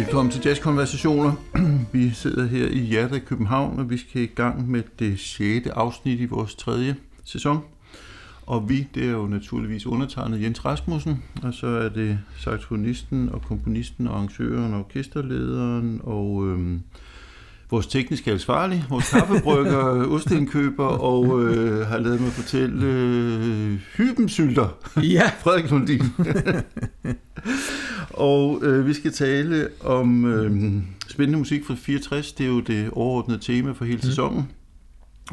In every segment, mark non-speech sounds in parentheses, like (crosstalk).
Velkommen til Jazzkonversationer. (clears throat) Vi sidder her i hjertet af København, og vi skal i gang med det sjette afsnit i vores tredje sæson. Og vi, det er jo naturligvis undertegnet Jens Rasmussen, og så er det saxofonisten og komponisten og arrangøren og orkesterlederen og øhm, vores tekniske ansvarlige, vores kaffebrygger, (laughs) ostindkøber og øh, har lavet mig fortælle øh, hybensylter. Ja. (laughs) Frederik Lundin. (laughs) og øh, vi skal tale om øh, spændende musik fra 64. Det er jo det overordnede tema for hele mm. sæsonen.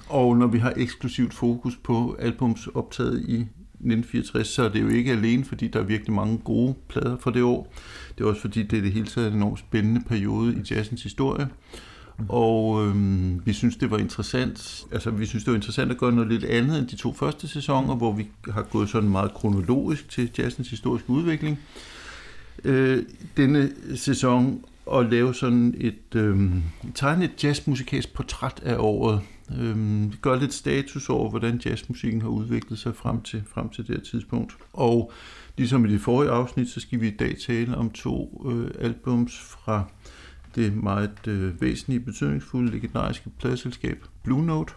Og når vi har eksklusivt fokus på albums optaget i 1964, så er det jo ikke alene, fordi der er virkelig mange gode plader for det år. Det er også fordi, det er det hele taget en enormt spændende periode i jazzens historie. Og øhm, vi synes, det var interessant. Altså, vi synes, det var interessant at gøre noget lidt andet end de to første sæsoner, hvor vi har gået sådan meget kronologisk til jazzens historiske udvikling. Øh, denne sæson at lave sådan et øh, tegne et jazzmusikalsk portræt af året. Øh, gør lidt status over, hvordan jazzmusikken har udviklet sig frem til, frem til det her tidspunkt. Og ligesom i det forrige afsnit, så skal vi i dag tale om to øh, albums fra det meget øh, væsentlige, betydningsfulde, legendariske pladselskab Blue Note.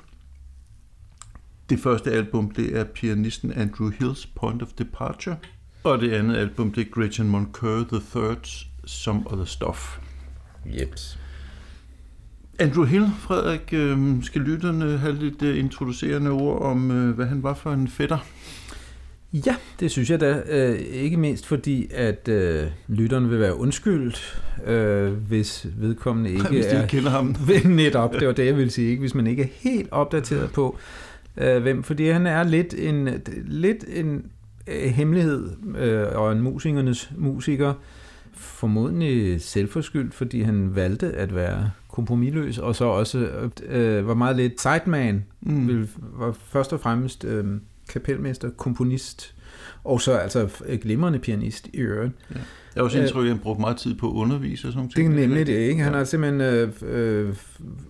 Det første album, det er pianisten Andrew Hills Point of Departure. Og det andet album, det er Gretchen Moncur the Third's Some Other Stuff. Jeps. Andrew Hill, Frederik, øh, skal lytterne have lidt øh, introducerende ord om, øh, hvad han var for en fætter? Ja, det synes jeg da. Øh, ikke mindst fordi, at øh, lytterne vil være undskyldt, øh, hvis vedkommende ikke hvis de er... kender ham. (laughs) Netop, det var det, jeg ville sige. Ikke? Hvis man ikke er helt opdateret på, øh, hvem... Fordi han er lidt en, lidt en øh, hemmelighed øh, og en musikernes musiker. Formodentlig selvforskyldt, fordi han valgte at være kompromilløs, og så også øh, var meget lidt sideman. Mm. Vil, var først og fremmest... Øh, kapelmester, komponist, og så altså glimrende pianist i øvrigt. Ja. Jeg har også indtryk, at han brugte meget tid på at undervise og sådan ting. Det er nemlig det, ikke? Han har simpelthen øh, øh,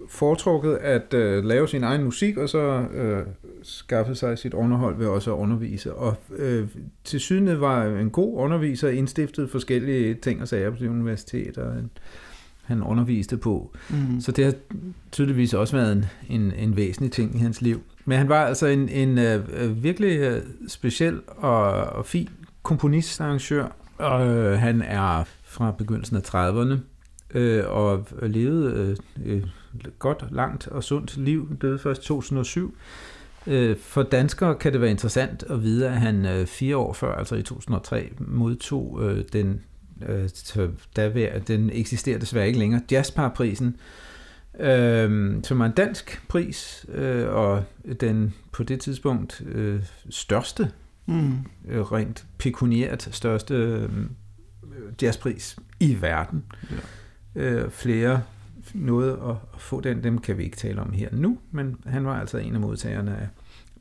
foretrukket at øh, lave sin egen musik, og så øh, skaffe sig sit underhold ved også at undervise. Og øh, til syne var en god underviser, indstiftet forskellige ting og sager på det universitet, og han underviste på. Mm. Så det har tydeligvis også været en, en, en væsentlig ting i hans liv. Men han var altså en, en uh, virkelig uh, speciel og, og fin komponist, arrangør, og uh, han er fra begyndelsen af 30'erne, uh, og levede uh, et godt, langt og sundt liv, døde først 2007. Uh, for danskere kan det være interessant at vide, at han uh, fire år før, altså i 2003, modtog uh, den, uh, der, den eksisterer desværre ikke længere, Jazzparprisen, øh, som er en dansk pris, øh, og den på det tidspunkt øh, største, mm. øh, rent pekuniært største øh, jazzpris i verden. Ja. Øh, flere nåede at, at få den, dem kan vi ikke tale om her nu, men han var altså en af modtagerne af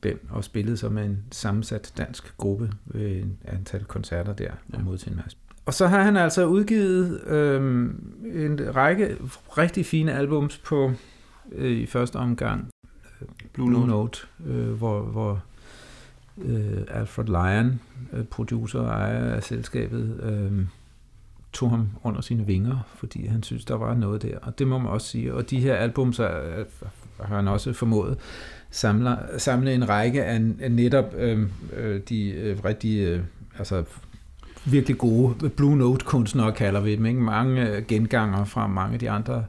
den, og spillede som en sammensat dansk gruppe ved en antal koncerter der, ja. og modtog en masse og så har han altså udgivet øh, en række rigtig fine albums på øh, i første omgang Blue Note, Blue Note øh, hvor, hvor øh, Alfred Lyon, øh, producer og ejer af selskabet, øh, tog ham under sine vinger, fordi han synes, der var noget der. Og det må man også sige. Og de her albums er, har han også formået samle, samle en række af, af netop øh, øh de øh, rigtig øh, altså virkelig gode Blue Note-kunstnere, kalder vi dem. Ikke? Mange øh, genganger fra mange af de andre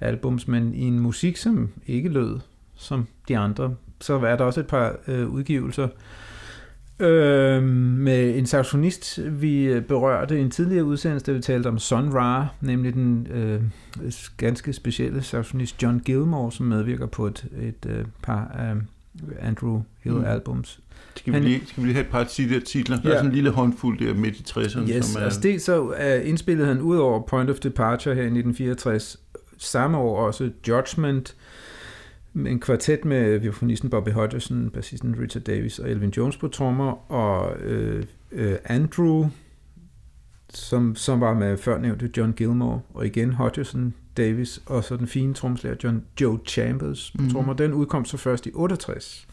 albums, men i en musik, som ikke lød som de andre. Så er der også et par øh, udgivelser øh, med en saxofonist, vi berørte i en tidligere udsendelse, da vi talte om Sun Ra, nemlig den øh, ganske specielle saxofonist John Gilmore, som medvirker på et, et øh, par af Andrew Hill-albums. Mm. Skal vi, han, lige, skal vi lige have et par titler? titler? Der ja. er sådan en lille håndfuld der midt i 60'erne. Yes, som er... altså det så uh, indspillede han ud over Point of Departure her i 1964, samme år også Judgment, en kvartet med violinisten Bobby Hodgson, bassisten Richard Davis og Elvin Jones på trommer, og uh, uh, Andrew, som, som var med før nævnte John Gilmore, og igen Hodgson, Davis, og så den fine tromslager John Joe Chambers på mm. trommer. Den udkom så først i 68.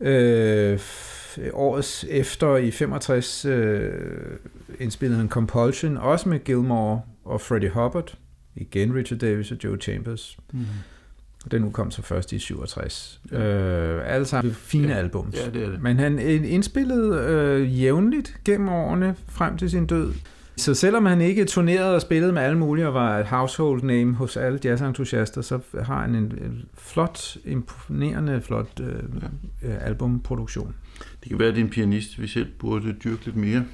Øh, årets efter i 65 øh, indspillede han Compulsion, også med Gilmore og Freddie Hubbard, igen Richard Davis og Joe Chambers. Mm. Den udkom så først i 67. Ja. Øh, alle sammen fine ja. albums. Ja, det er det. Men han indspillede øh, jævnligt gennem årene frem til sin død. Så selvom han ikke turnerede og spillede med alle mulige og var et household name hos alle jazzentusiaster, så har han en, en flot, imponerende flot øh, ja. albumproduktion. Det kan være, at det er en pianist, vi selv burde dyrke lidt mere.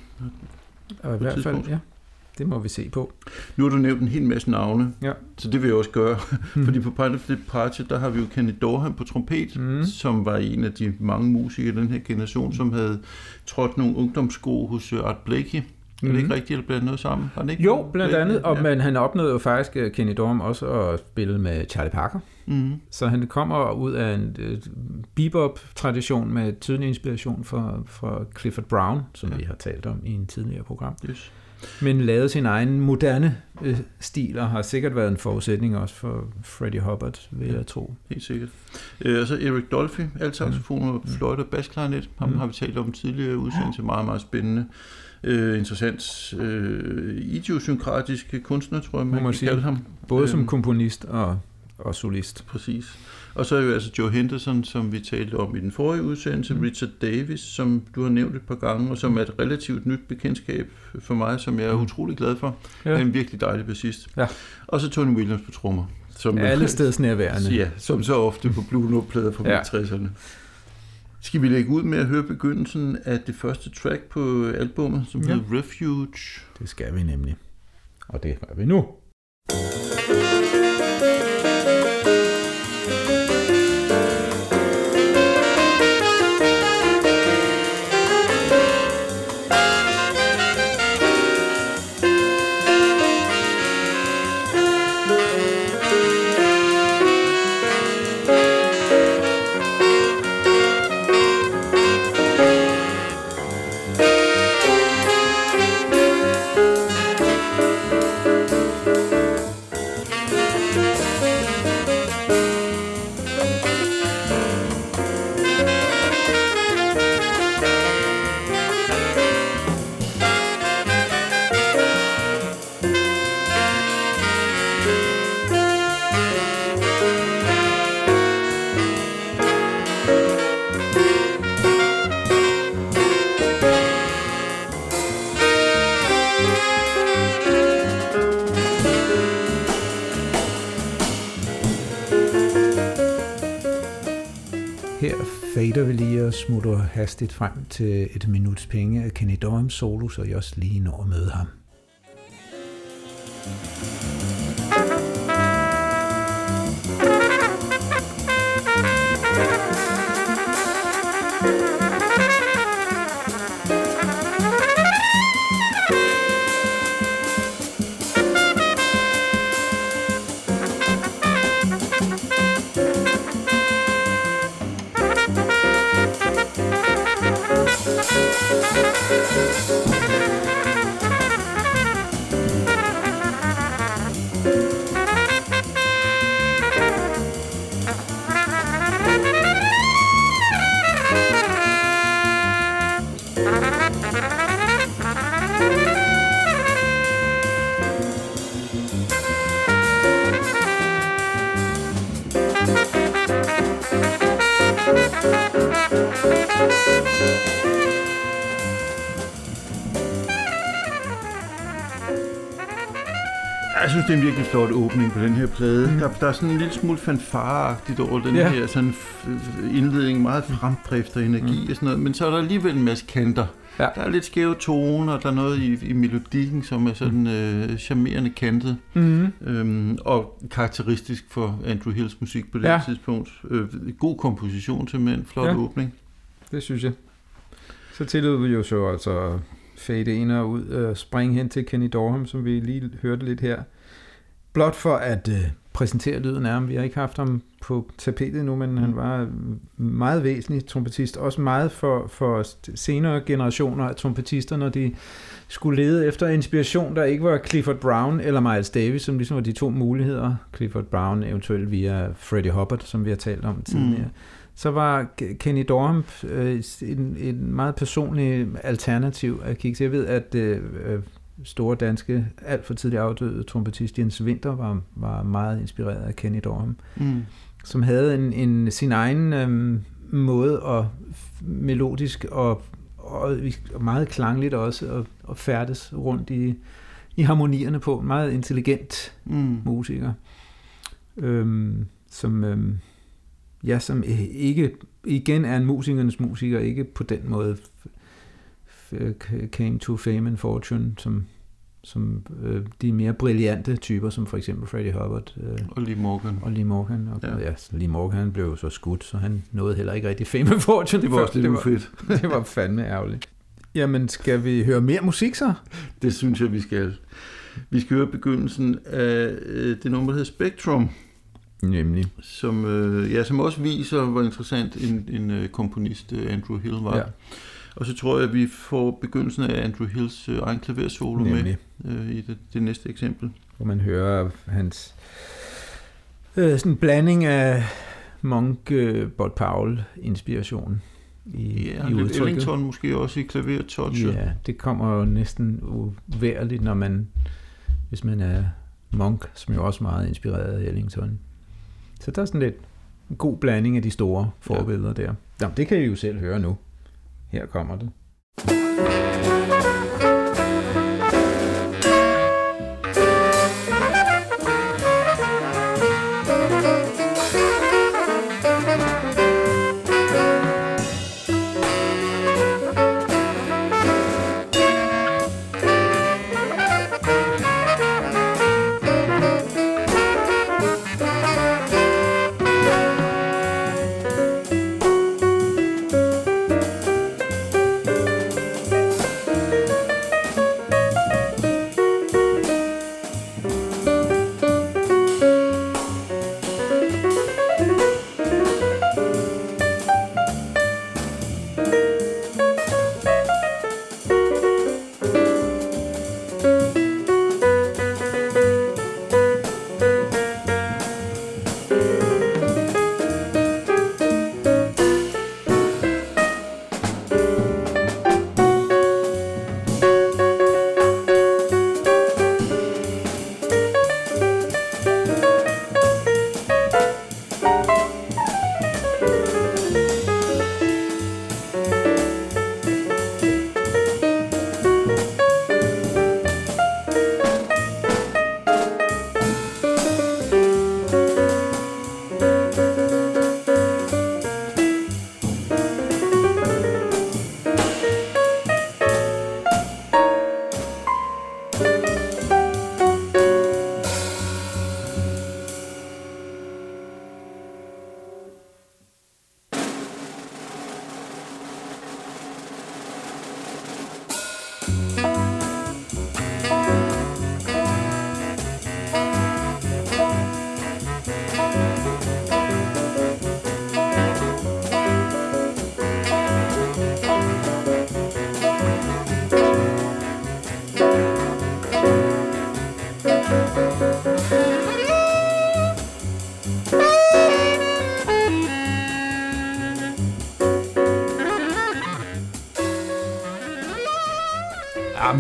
Og i hvert fald, ja. Det må vi se på. Nu har du nævnt en hel masse navne, ja. så det vil jeg også gøre. (laughs) Mm. Fordi på Part of Party, der har vi jo Kenny Dorham på trompet, mm. som var en af de mange musikere i den her generation, som havde trådt nogle ungdomssko hos Art Blakey. Er det ikke mhm. rigtigt, at blande noget sammen? Har det ikke jo, blandt andet, og, ja. men han opnåede jo faktisk øh, Kenny Dorham også at spille med Charlie Parker. Mm. Så han kommer ud af en uh, bebop-tradition med tydelig inspiration fra, fra Clifford Brown, som ja. vi har talt om i en tidligere program. Yes. Men lavede sin egen moderne øh, stil, og har sikkert været en forudsætning også for Freddie Hubbard, vil ja, jeg tro. Helt sikkert. Øh, og så Eric Dolphy, alt saxofon og fløjte og bassklarinet. Ham mm. har vi talt om tidligere udsendelse, meget, meget spændende øh, interessant øh, idiosynkratisk kunstner, tror jeg, man kan sige. kalde ham. Både som øhm, komponist og, og solist. Præcis. Og så er jo altså Joe Henderson, som vi talte om i den forrige udsendelse, mm. Richard Davis, som du har nævnt et par gange, og som er et relativt nyt bekendtskab for mig, som jeg er mm. utrolig glad for. Ja. Er en virkelig dejlig bassist. Ja. Og så Tony Williams på trommer. Som, Alle steds nærværende. Ja, som så ofte på Blue Note-plader fra ja. 60'erne. Skal vi lægge ud med at høre begyndelsen af det første track på albumet, som ja. hedder Refuge? Det skal vi nemlig. Og det gør vi nu. smutter hastigt frem til et minuts penge af Kenny Dorham solo, så jeg også lige når at møde ham. Synes, det er en virkelig flot åbning på den her plade. Mm. Der, der er sådan en lille smule fanfareagtigt over den ja. her sådan indledning, meget fremdrift og energi mm. og sådan noget, men så er der alligevel en masse kanter. Ja. Der er lidt skæve toner, der er noget i, i melodikken, som er sådan øh, charmerende kantet, mm. øhm, og karakteristisk for Andrew Hills musik på det ja. tidspunkt. Øh, god komposition til mænd, flot ja. åbning. Det synes jeg. Så tillod vi jo så altså fade ind og ud og springe hen til Kenny Dorham, som vi lige hørte lidt her. Blot for at øh, præsentere lyden af ham. Vi har ikke haft ham på tapetet nu, men mm. han var meget væsentlig trompetist. Også meget for, for senere generationer af trompetister, når de skulle lede efter inspiration, der ikke var Clifford Brown eller Miles Davis, som ligesom var de to muligheder. Clifford Brown eventuelt via Freddie Hubbard, som vi har talt om tidligere. Mm. Så var Kenny Dorham øh, en, en meget personlig alternativ at kigge til. Jeg ved, at øh, store danske, alt for tidligt afdøde trompetist Jens Winter var, var meget inspireret af Kenny Dorham, Mm. som havde en, en, sin egen øhm, måde at melodisk og, og meget klangligt også at, at færdes rundt i, i harmonierne på. En meget intelligent Mm. musiker, øhm, som, øhm, ja, som ikke igen er en musikernes musiker, ikke på den måde came to fame and fortune, som, som øh, de mere brillante typer, som for eksempel Freddie Hubbard øh, Og Lee Morgan. og Lee Morgan. Og, Ja. ja. Lee Morgan blev jo så skudt, så han nåede heller ikke rigtig fame fortune. Det var også lidt ufedt. (laughs) det var fandme ærgerligt. Jamen, skal vi høre mere musik så? Det synes jeg, vi skal. Vi skal høre begyndelsen af øh, det nummer, der hedder Spectrum, Nemlig. som, øh, ja, som også viser, hvor interessant en, en øh, komponist øh, Andrew Hill var. Ja, Og så tror jeg, at vi får begyndelsen af Andrew Hills øh, egen klaversolo med nemlig. øh, i det, det næste eksempel. hvor man hører hans øh, sådan en blanding af Monk øh, Bud Powell inspiration i, Ja, i udtrykket. Ellington måske også i klavertouchet. Ja, det kommer jo næsten uværligt, når man, hvis man er Monk, som jo også er meget inspireret af Ellington. Så der er sådan lidt en god blanding af de store forbilleder ja. der. Nå, det kan I jo selv høre nu. Her kommer det.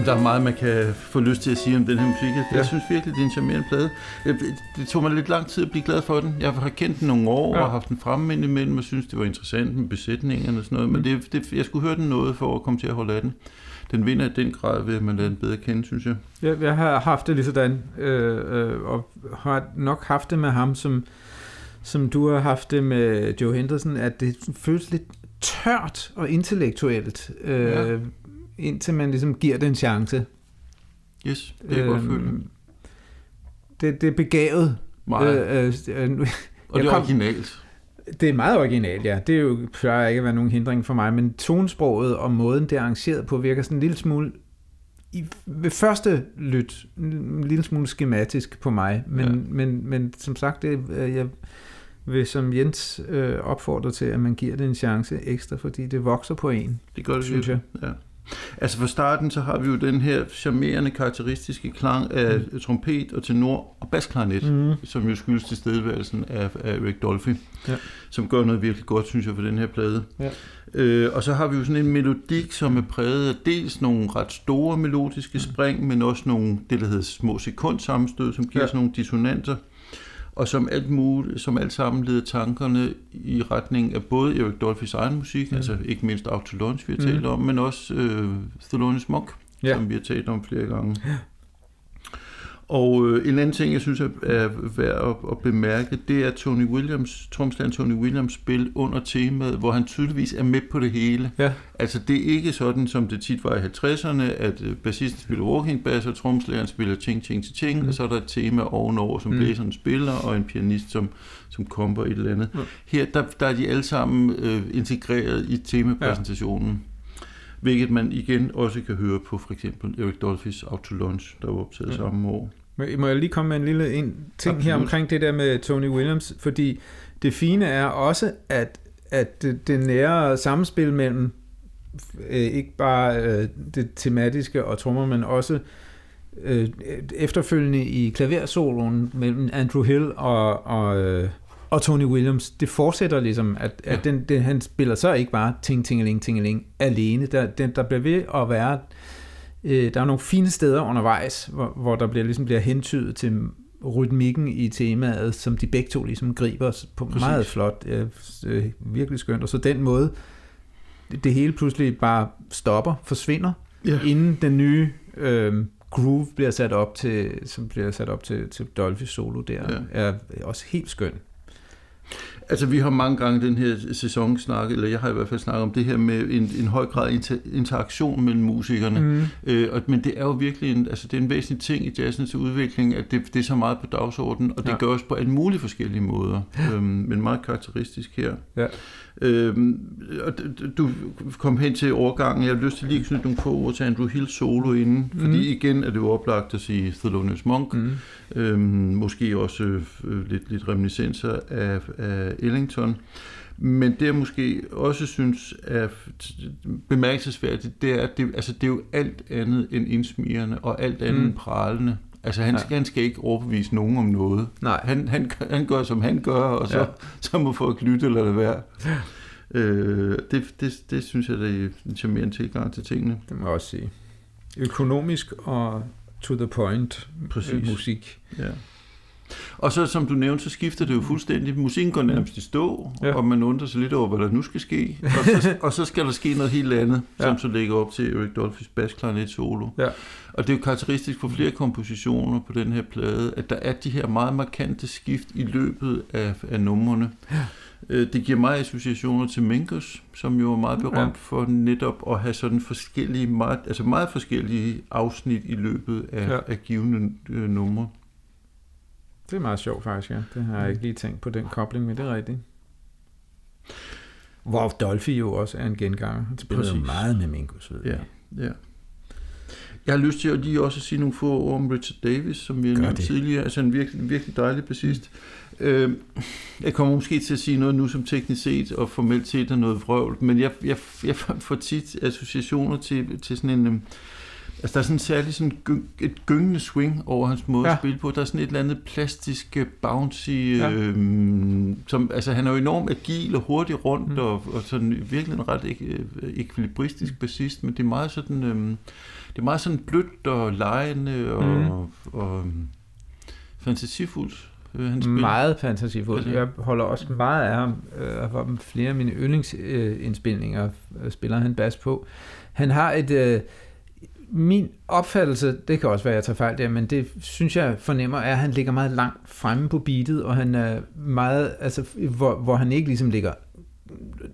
Jamen, der er meget, man kan få lyst til at sige om den her musik. Jeg Ja. ja. synes virkelig, det er en charmerende plade. Jeg- Det tog mig lidt lang tid at blive glad for den. Jeg har kendt den nogle år Ja. ja. og haft den fremme indimellem, og synes, det var interessant med besætningerne og sådan noget. Men Mm. det, det, jeg skulle høre den noget for at komme til at holde af den. Den vinder i den grad ved, at man lader den bedre kende, synes jeg. Jeg, jeg har haft det lige sådan, øh, øh, og har nok haft det med ham, som, som du har haft det med Joe Henderson, at det føles lidt tørt og intellektuelt, øh, Ja. Indtil man ligesom giver det en chance. Yes, det jeg godt føle. Øhm, det, det er begavet. Meget. Øh, øh, øh, (laughs) og det jeg er kom- originalt. det er meget originalt, ja. Det er jo, plejer ikke at være nogen hindring for mig, men tonsproget og måden, det er arrangeret på, virker sådan en lille smule i, ved første lyt en lille smule skematisk på mig, men, Ja. men, men som sagt, det, øh, jeg vil som Jens øh, opfordre til, at man giver det en chance ekstra, fordi det vokser på en, Det gør det Synes virkelig. Ja. Altså fra starten, så har vi jo den her charmerende, karakteristiske klang af mm. trompet og tenor og basklarinet, mm. som jo skyldes tilstedeværelsen af, af Rick Dolphy, ja. som gør noget virkelig godt, synes jeg, for den her plade. Ja. Øh, og så har vi jo sådan en melodik, som er præget af dels nogle ret store melodiske spring, men også nogle, det der hedder små sekundsammenstød, som giver ja. sådan nogle dissonanter og som alt muligt, som alt sammen leder tankerne i retning af både Erik Dolphys egen musik, mm. altså ikke mindst Autolons, vi har talt mm. om, men også øh, Thelonious Monk, ja. som vi har talt om flere gange. Ja. Og øh, en anden ting, jeg synes er, er værd at, at bemærke, det er Tony Williams, tromsland Tony Williams spil under temaet, hvor han tydeligvis er med på det hele. Ja. Altså det er ikke sådan, som det tit var i 50'erne, at øh, bassisten spiller walking bass, og tromslæren spiller ting, ting til ting, mm. og så er der et tema ovenover, som mm. blæseren spiller, og en pianist, som, som komper et eller andet. Mm. Her, der, der er de alle sammen øh, integreret i temapræsentationen. Ja hvilket man igen også kan høre på for eksempel Erik Dolphys Autolunch, der var optaget ja. samme år. Må jeg lige komme med en lille en ting Absolut. her omkring det der med Tony Williams, fordi det fine er også, at, at det, det nære samspil mellem øh, ikke bare øh, det tematiske og trommer, men også øh, efterfølgende i klaversoloen mellem Andrew Hill og, og øh, og Tony Williams, det fortsætter ligesom, at, ja. at den, den, han spiller så ikke bare ting, tingeling, tingeling alene. Der, den, der bliver ved at være, øh, der er nogle fine steder undervejs, hvor, hvor der bliver, ligesom bliver hentydet til rytmikken i temaet, som de begge to ligesom griber på Præcis. meget flot, øh, øh, virkelig skønt. Og så den måde, det, det hele pludselig bare stopper, forsvinder, ja. inden den nye øh, groove bliver sat op til, som bliver sat op til, til Dolphy solo der, ja. er også helt skøn. Altså, vi har mange gange den her sæson snakket, eller jeg har i hvert fald snakket om det her med en, en høj grad inter, interaktion mellem musikerne. Mm. Øh, og, men det er jo virkelig en, altså, det er en væsentlig ting i jazzens udvikling, at det, det er så meget på dagsordenen, og det ja. gøres på alle mulige forskellige måder, øhm, men meget karakteristisk her. Ja. Øhm, og du kom hen til overgangen, jeg har lyst til lige at knytte nogle få ord til Andrew Hill solo inden, mm. fordi igen er det jo oplagt at sige Thelonious Monk, mm. øhm, måske også øh, lidt, lidt reminiscenser af, af Ellington. Men det jeg måske også synes er bemærkelsesværdigt, det er, at det, altså, det er jo alt andet end indsmirrende og alt andet mm. end pralende. Altså han, ja. han skal ikke overbevise nogen om noget. Nej. Han, han, han gør, som han gør, og så, ja. (laughs) så må folk lytte eller det være. Ja. Øh, det, det, det synes jeg, det er en charmerende tilgang til tingene. Det må jeg også sige. Økonomisk og to the point Præcis. musik. Ja. Og så, som du nævnte, så skifter det jo fuldstændig. Musikken går nærmest i stå, ja. og man undrer sig lidt over, hvad der nu skal ske. Og så, (laughs) og så skal der ske noget helt andet, ja. som så ligger op til Erik Dolphys basklarinet solo. Ja. Og det er jo karakteristisk for flere kompositioner på den her plade, at der er de her meget markante skift i løbet af, af numrene. Ja. Øh, det giver mig associationer til Minkus, som jo er meget berømt ja. for netop at have sådan forskellige, meget, altså meget forskellige afsnit i løbet af, ja. af givende øh, numre. Det er meget sjovt faktisk, ja. Det har jeg ikke lige tænkt på den kobling med, det er rigtigt. Hvor Dolphy jo også er en genganger. Han spiller Præcis. meget med Minkus, ved ja, ja. Jeg har lyst til at lige også sige nogle få ord om Richard Davis, som vi har nævnt tidligere. Altså en virkelig, virkelig dejlig bassist. Øh, jeg kommer måske til at sige noget nu, som teknisk set og formelt set er noget vrøvl, men jeg, jeg, jeg får tit associationer til, til sådan en... Altså, der er sådan særligt sådan et gyngende swing over hans måde ja. at spille på. Der er sådan et eller andet plastisk, øh, bouncy, ja. øhm, som, altså han er jo enormt agil og hurtig rundt, mm. og, og sådan virkelig en ret ek, øh, ekvilibristisk bassist, men det er meget sådan, øhm, det er meget sådan blødt og lejende og, mm. og, og øhm, fantasifuldt. Øh, han spiller. Meget fantasifuldt. Jeg holder også meget af ham. Øh, flere af mine yndlingsindspilninger øh, spiller han bas på. Han har et... Øh, min opfattelse, det kan også være, at jeg tager fejl der, men det synes jeg fornemmer, er, at han ligger meget langt fremme på beatet, og han er meget, altså, hvor, hvor han ikke ligesom ligger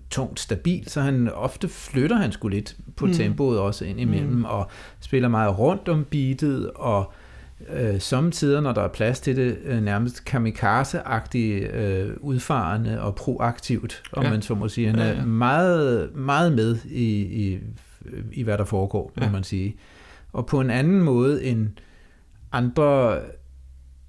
tungt stabil, så han ofte flytter han sgu lidt på mm. tempoet også ind imellem, mm. og spiller meget rundt om beatet, og øh, samtidig, når der er plads til det, øh, nærmest kamikaze-agtigt øh, udfarende og proaktivt, om ja. man så må sige. Han er ja, ja. meget, meget med i, i i hvad der foregår, ja. må man sige. Og på en anden måde end andre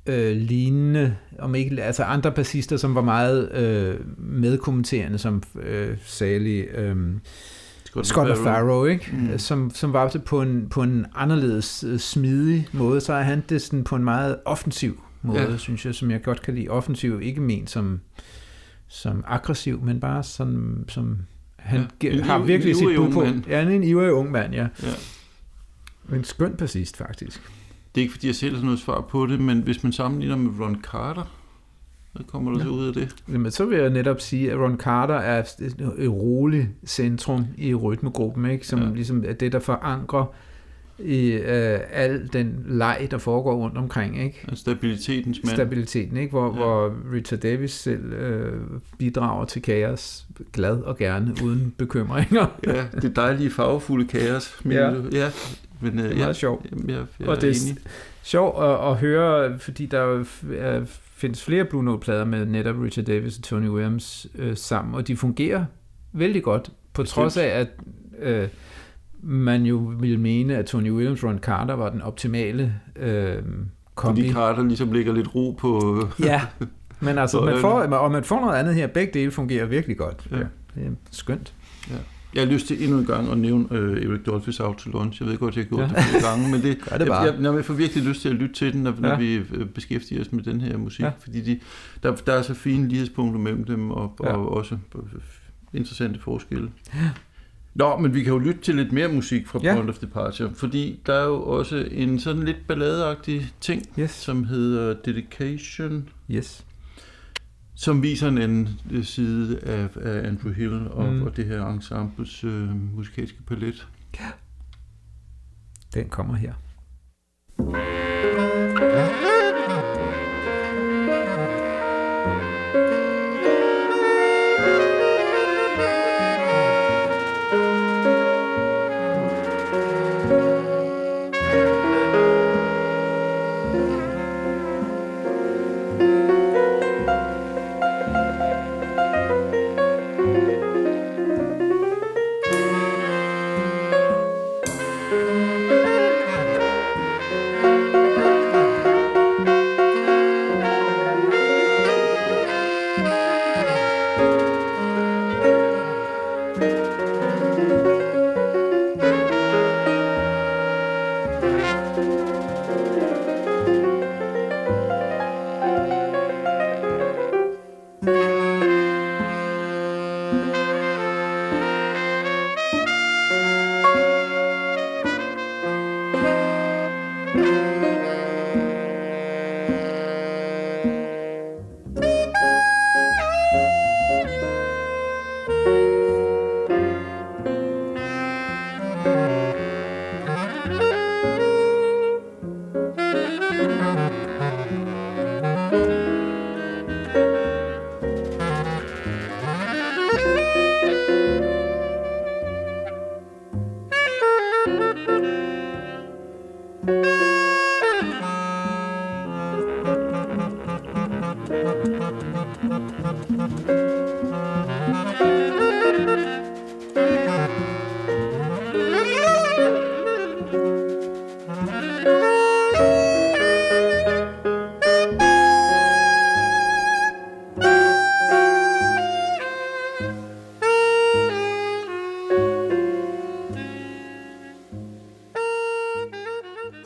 øh, lignende, om ikke, altså andre bassister, som var meget øh, medkommenterende, som øh, Sally, øh, Scott, Scott. LaFaro, ikke? Mm. Mm. Som, som var det på en, på en anderledes øh, smidig måde, så er han det sådan på en meget offensiv måde, Ja. synes jeg, som jeg godt kan lide. Offensiv, ikke ment som, som aggressiv, men bare som, som han Ja, en har virkelig en sit ivrig bud på. mand. Ja, han er en ivrig ung mand, ja. Ja. En skøn bassist, faktisk. Det er ikke, fordi jeg selv har noget svar på det, men hvis man sammenligner med Ron Carter, hvad kommer der Ja. så ud af det? Jamen, så vil jeg netop sige, at Ron Carter er et, roligt centrum i rytmegruppen, ikke? som Ja. ligesom er det, der forankrer i øh, al den leg, der foregår rundt omkring. Ikke? Altså stabilitetens mand. Stabiliteten, ikke? Hvor, ja. hvor Richard Davis selv øh, bidrager til kaos glad og gerne, uden bekymringer. ja, det dejlige farvefulde kaos. Men, Ja. ja. Men, øh, Det er ja, meget sjovt. Jamen, jeg, jeg Og det er enig. Sjov at, at høre, fordi der er, findes flere Blue Note-plader med netop Richard Davis og Tony Williams øh, sammen, og de fungerer vældig godt, på Bestemt. trods af, at øh, man jo ville mene, at Tony Williams Ron Carter var den optimale øh, kombi. Fordi Carter ligesom lægger lidt ro på... (laughs) Ja, men altså, (laughs) Så, man får, og man får noget andet her. Begge dele fungerer virkelig godt. Ja. Ja. Det er skønt. Jeg har lyst til endnu en gang at nævne øh, Eric Dolphys Out to Lunch. Jeg ved godt, jeg har gjort Ja. ja. det flere gange, men det, (laughs) Gør det bare. Jeg, jeg, jeg får virkelig lyst til at lytte til den, når, når Ja. vi øh, beskæftiger os med den her musik. Ja. Ja. Fordi de, der, der er så fine lighedspunkter mellem dem, og, Ja. og også øh, interessante forskelle. Nå, men vi kan jo lytte til lidt mere musik fra Ja. Point of Departure, fordi der er jo også en sådan lidt balladeagtig ting, Yes. som hedder Dedication, Yes. Som viser en anden øh, side af, af Andrew Hill og, Mm. og det her ensembles øh, musikalske palet. Den kommer her.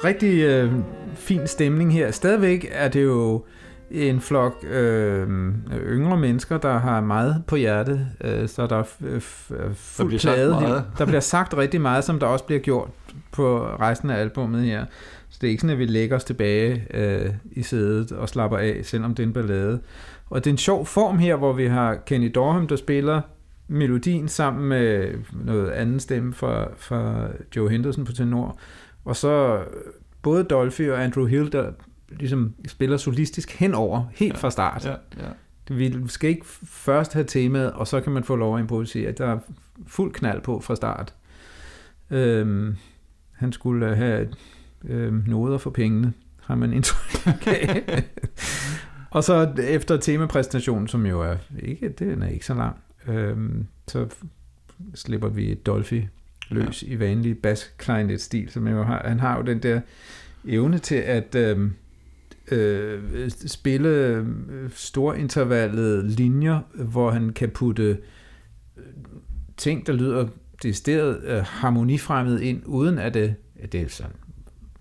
Rigtig øh, fin stemning her. Stadigvæk er det jo en flok øh, yngre mennesker, der har meget på hjertet, øh, så der er f- f- fuld bliver sagt plade. Der bliver sagt rigtig meget, som der også bliver gjort på resten af albummet her. Så det er ikke sådan, at vi lægger os tilbage øh, i sædet og slapper af, selvom det er en ballade. Og det er en sjov form her, hvor vi har Kenny Dorham, der spiller melodien sammen med noget anden stemme fra, fra Joe Henderson på tenor. Og så både Dolphy og Andrew Hill, der ligesom spiller solistisk henover, helt Ja. fra start. Ja, ja. Vi skal ikke først have temaet, og så kan man få lov at improvisere. Der er fuld knald på fra start. Øhm, han skulle have øhm, noder for pengene, har man indtryk af. (laughs) og så efter temapræsentationen, som jo er ikke, den er ikke så lang, øhm, så slipper vi Dolphy løs ja. i vanlig bass stil, som jo har, han har jo den der evne til at øh, øh, spille øh, storintervallet linjer, hvor han kan putte øh, ting, der lyder decideret øh, harmonifremmet ind, uden at det, det er sådan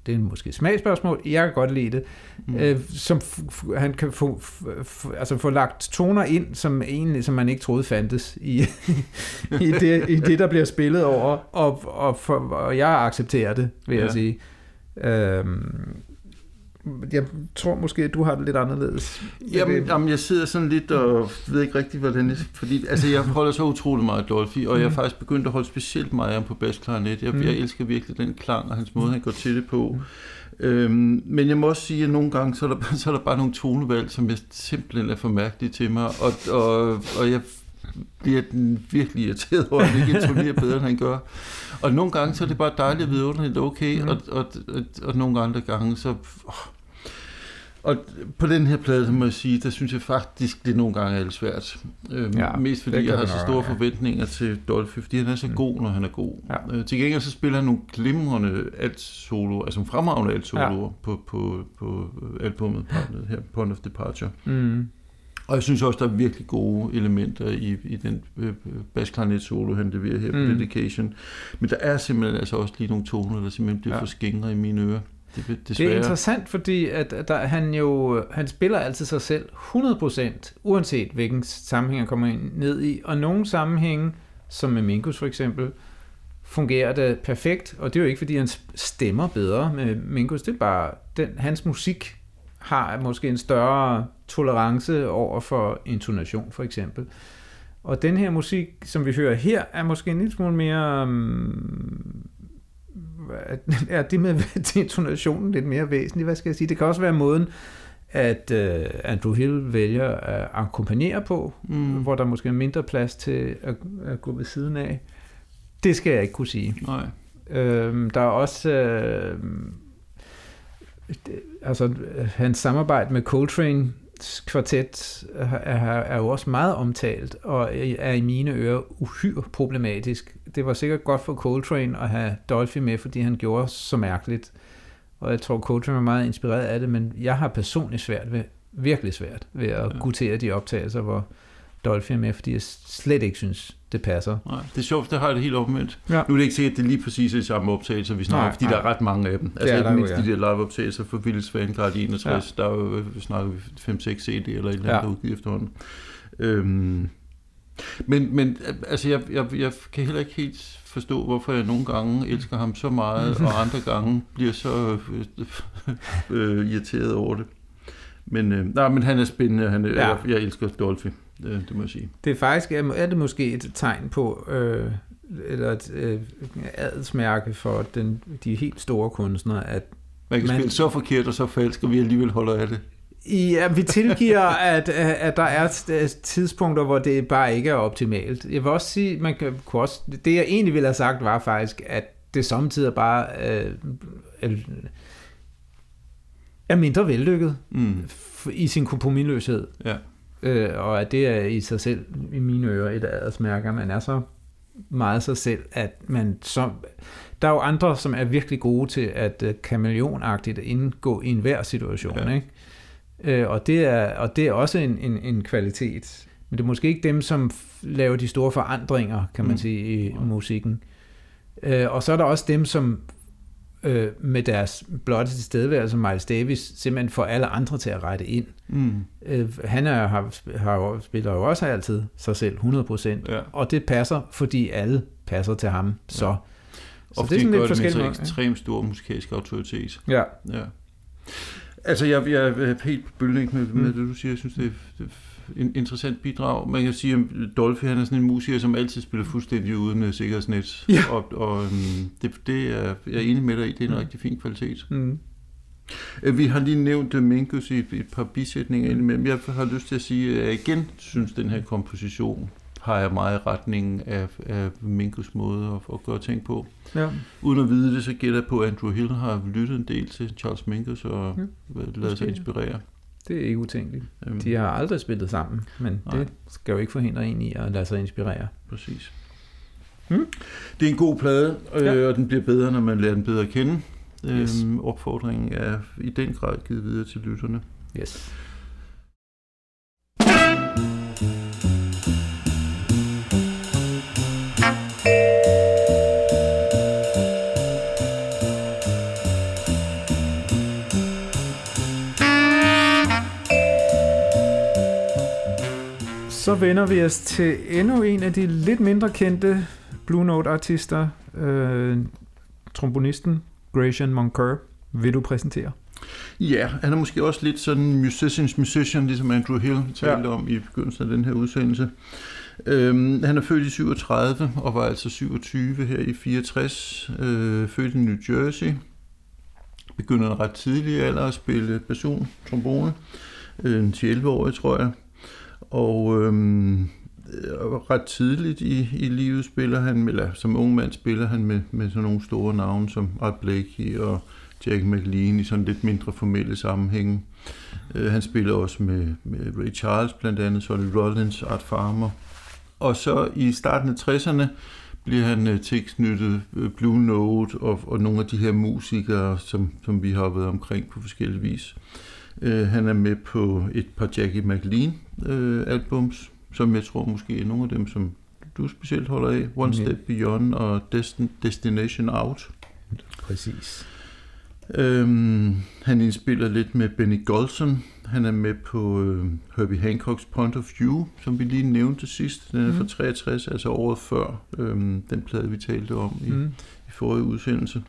det er måske et smagsspørgsmål, jeg kan godt lide det, mm. øh, som han kan få, altså få lagt toner ind, som egentlig, som man ikke troede fandtes i, (laughs) i, det, i det, der bliver spillet over, og, og, for, og jeg accepterer det, vil ja. jeg sige. Øhm, jeg tror måske, at du har det lidt anderledes. Jamen, jamen jeg sidder sådan lidt og ved ikke rigtig, hvordan det fordi altså, jeg holder så utrolig meget Dolphy, og jeg er mm. faktisk begyndt at holde specielt meget på bassklarinet. Jeg, mm. jeg elsker virkelig den klang og hans måde, han går til det på. Mm. Øhm, men jeg må også sige, at nogle gange, så er, der, (laughs) så er der bare nogle tonevalg, som jeg simpelthen er for mærkelige til mig, og, og, og jeg bliver den virkelig irriteret over, at han ikke intonerer bedre, end han gør. Og nogle gange, så er det bare dejligt at vide, at det er okay, mm. og, og, og, og nogle andre gange, så... Oh, og på den her plade, så må jeg sige, der synes jeg faktisk, det nogle gange er lidt svært. Øhm, ja, mest fordi jeg har så store ja. forventninger til Dolphy, fordi han er så mm. god, når han er god. Ja. Øh, til gengæld så spiller han nogle glimrende alt-solo, altså fremragende alt-solo ja. på, på, på albumet her, Point of Departure. Mm. Og jeg synes også, der er virkelig gode elementer i, i den øh, solo, han leverer her mm. på Dedication. Men der er simpelthen altså også lige nogle toner, der simpelthen bliver ja. for skingre i mine ører. Det, det er interessant, fordi at, at der, han jo han spiller altid sig selv 100%, uanset hvilken sammenhæng han kommer ned i. Og nogle sammenhænge, som med Minkus for eksempel, fungerer det perfekt. Og det er jo ikke, fordi han stemmer bedre med Minkus. Det er bare, den, hans musik har måske en større tolerance over for intonation for eksempel. Og den her musik, som vi hører her, er måske en lille smule mere um, er (laughs) det med (laughs) detonationen lidt mere væsentligt, hvad skal jeg sige? Det kan også være måden, at uh, Andrew Hill vælger at akkompagnere på, mm. hvor der måske er mindre plads til at, at gå ved siden af. Det skal jeg ikke kunne sige. Nej. Øhm, der er også øh, altså hans samarbejde med Coltrane kvartet er, er jo også meget omtalt, og er i mine ører uhyre problematisk. Det var sikkert godt for Coltrane at have Dolphy med, fordi han gjorde så mærkeligt. Og jeg tror, Coltrane var meget inspireret af det, men jeg har personligt svært ved, virkelig svært ved at ja. gutere de optagelser, hvor Dolphy er med, fordi jeg slet ikke synes, det passer. Nej, det er sjovt, det har jeg det helt omvendt. Ja. Nu er det ikke sikkert, at det er lige præcis de samme optagelser, vi snakker fordi nej. der er ret mange af dem. Altså ikke mindst ja. de der live-optagelser for Philips Vanguard 61, ja. der er jo, vi snakker 5-6 CD eller et eller andet, ja. der udgivet efterhånden. Øhm, men, men altså, jeg, jeg, jeg kan heller ikke helt forstå, hvorfor jeg nogle gange elsker ham så meget, og (laughs) andre gange bliver så øh, (laughs) øh, irriteret over det. Men, øh, nej, men han er spændende, han er, ja. jeg, jeg elsker Dolphy det, det må jeg sige. Det er faktisk, er det måske et tegn på, øh, eller et øh, adelsmærke for den, de helt store kunstnere, at man kan man, spille så forkert og så falsk, og vi alligevel holder af det. Ja, vi (laughs) tilgiver, at, at der er tidspunkter, hvor det bare ikke er optimalt. Jeg vil også sige, man kan kunne også, det jeg egentlig ville have sagt, var faktisk, at det samtidig bare øh, er mindre vellykket mm. i sin kompromisløshed. Ja. Øh, og at det er i sig selv, i mine ører, et adelsmærke, man er så meget sig selv, at man så... Der er jo andre, som er virkelig gode til at uh, kameleonagtigt indgå i enhver situation, ja. ikke? Øh, og, det er, og det er også en, en, en kvalitet. Men det er måske ikke dem, som laver de store forandringer, kan man mm. sige, i musikken. Øh, og så er der også dem, som øh, med deres blotte tilstedeværelse, Miles Davis, simpelthen får alle andre til at rette ind. Mm. Øh, han er, har, har, spiller jo også altid sig selv 100%, ja. og det passer, fordi alle passer til ham. Så, ja. så og det er sådan lidt forskelligt. Og ekstremt stor musikalsk autoritet. Ja. ja. Altså, jeg, jeg er helt på bølgen med, med mm. det, du siger. Jeg synes, det er, det er en interessant bidrag. Man kan sige, at Dolphy han er sådan en musiker, som altid spiller fuldstændig uden uh, sikkerhedsnet. Ja. Og, og um, det, det er jeg er enig med dig i. Det er en mm. rigtig fin kvalitet. Mm. Øh, vi har lige nævnt uh, Minkus i et par bisætninger indimellem. Jeg har lyst til at sige, at jeg igen synes, at den her komposition har jeg meget i retningen af, af Minkus måde at, at gøre ting på. Ja. Uden at vide det, så gætter jeg på, at Andrew Hill har lyttet en del til Charles Minkus og ja, lavet sig inspirere. Det er ikke utænkeligt. Øhm. De har aldrig spillet sammen, men Nej. det skal jo ikke forhindre en i at lade sig inspirere. Præcis. Hmm? Det er en god plade, øh, ja. og den bliver bedre, når man lærer den bedre at kende. Yes. Øhm, opfordringen er i den grad givet videre til lytterne. Yes. Så vender vi os til endnu en af de lidt mindre kendte Blue Note-artister, øh, trombonisten Gratian Moncur. Vil du præsentere? Ja, han er måske også lidt sådan musicians musician, ligesom Andrew Hill talte ja. om i begyndelsen af den her udsendelse. Øhm, han er født i 37 og var altså 27 her i 64. Øh, født i New Jersey. Begynder ret tidlig alder at spille basun, trombone. Øh, en 11-årig, tror jeg. Og øhm, øh, ret tidligt i, i livet spiller han, eller som ung mand spiller han med, med sådan nogle store navne som Art Blakey og Jack McLean i sådan lidt mindre formelle sammenhænge. Øh, han spiller også med, med Ray Charles blandt andet, Solly Rollins, Art Farmer. Og så i starten af 60'erne bliver han øh, tilknyttet øh, Blue Note og, og nogle af de her musikere, som, som vi har været omkring på forskellige vis. Øh, han er med på et par Jackie McLean øh, albums, som jeg tror måske er nogle af dem, som du specielt holder af. One Step Beyond og Destin- Destination Out. Præcis. Øhm, han indspiller lidt med Benny Golson. Han er med på øh, Herbie Hancocks Point of View, som vi lige nævnte sidst. Den er mm. fra 63, altså året før øhm, den plade, vi talte om i, mm. i forrige udsendelse.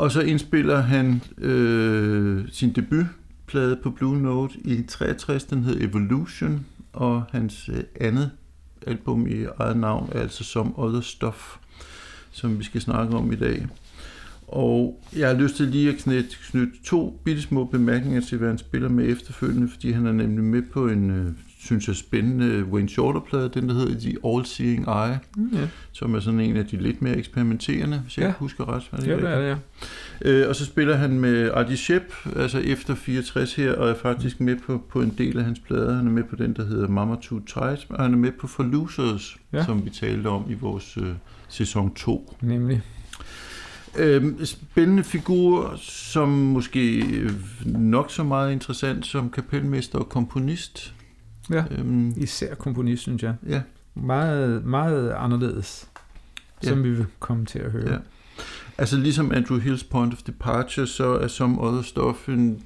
Og så indspiller han øh, sin debutplade på Blue Note i 63, den hed Evolution, og hans øh, andet album i eget navn er altså Som Other Stuff, som vi skal snakke om i dag. Og jeg har lyst til lige at knytte, knytte to bitte små bemærkninger til, hvad han spiller med efterfølgende, fordi han er nemlig med på en, øh, synes jeg, spændende Wayne Shorter-plade, den der hedder The All Seeing Eye, mm, ja. som er sådan en af de lidt mere eksperimenterende, hvis jeg ja. husker ret. det ja, det er det, ja. Øh, og så spiller han med Artie Shep, altså efter 64 her, og er faktisk med på, på en del af hans plader. Han er med på den, der hedder Mama Too Tight, og han er med på For Losers, ja. som vi talte om i vores øh, sæson 2. Nemlig. Øhm, spændende figur, som måske nok så meget interessant som kapelmester og komponist. Ja, øhm, især komponist, synes jeg. Ja. Meget, meget anderledes, ja. som vi vil komme til at høre. Ja. Altså ligesom Andrew Hills Point of Departure, så er Some Other Stuff en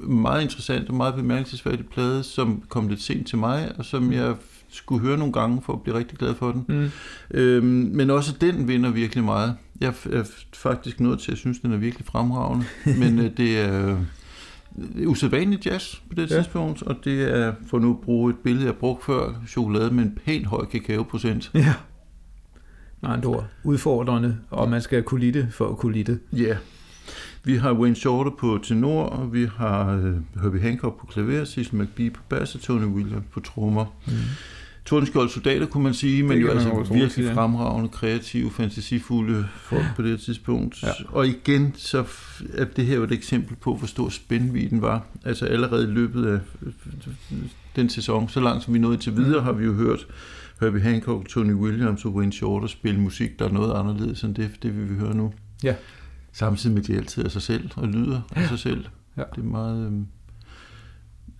meget interessant og meget bemærkelsesværdig plade, som kom lidt sent til mig, og som jeg skulle høre nogle gange for at blive rigtig glad for den. Mm. Øhm, men også den vinder virkelig meget. Jeg er faktisk nået til at synes, den er virkelig fremragende, (laughs) men øh, det er øh, usædvanligt jazz på det ja. tidspunkt, og det er, for nu at bruge et billede, jeg brugte før, chokolade med en pæn høj kakaoprocent. Ja. Nej, det var udfordrende, og man skal kunne lide det for at kunne lide. Ja. Vi har Wayne Shorter på tenor, og vi har uh, Herbie Hancock på klaver, Cecil McBee på bass og Tony Williams på trommer. Mm. Tordenskjold soldater, kunne man sige, men jo altså virkelig ja. fremragende, kreative, fantasifulde folk på det tidspunkt. Ja. Og igen, så er det her jo et eksempel på, hvor stor spændviden var. Altså allerede i løbet af den sæson, så langt som vi nåede til videre, mm. har vi jo hørt Herbie Hancock, Tony Williams og Wayne Shorter spille musik, der er noget anderledes end det, det vi vil høre nu. Ja. Samtidig med, at de altid er sig selv og lyder af sig selv. Ja. Det er meget... Øh,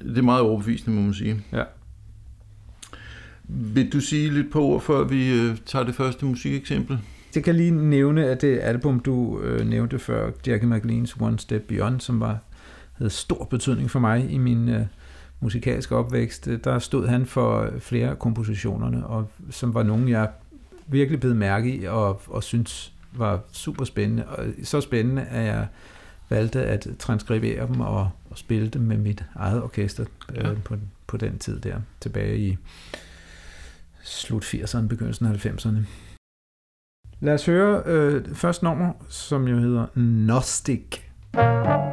det er meget overbevisende, må man sige. Ja. Vil du sige lidt på ord, før vi øh, tager det første musikeksempel? Det kan lige nævne, at det album, du øh, nævnte før, Jackie McLeans One Step Beyond, som var, havde stor betydning for mig i min øh, musikalske opvækst, øh, der stod han for flere af kompositionerne, og som var nogle, jeg virkelig blev mærke i, og, og synes var super spændende. Og så spændende, at jeg valgte at transkribere dem og, og spille dem med mit eget orkester ja. øh, på, på den tid der, tilbage i slut 80'erne, begyndelsen af 90'erne. Lad os høre øh, første nummer, som jo hedder Gnostic. Gnostic.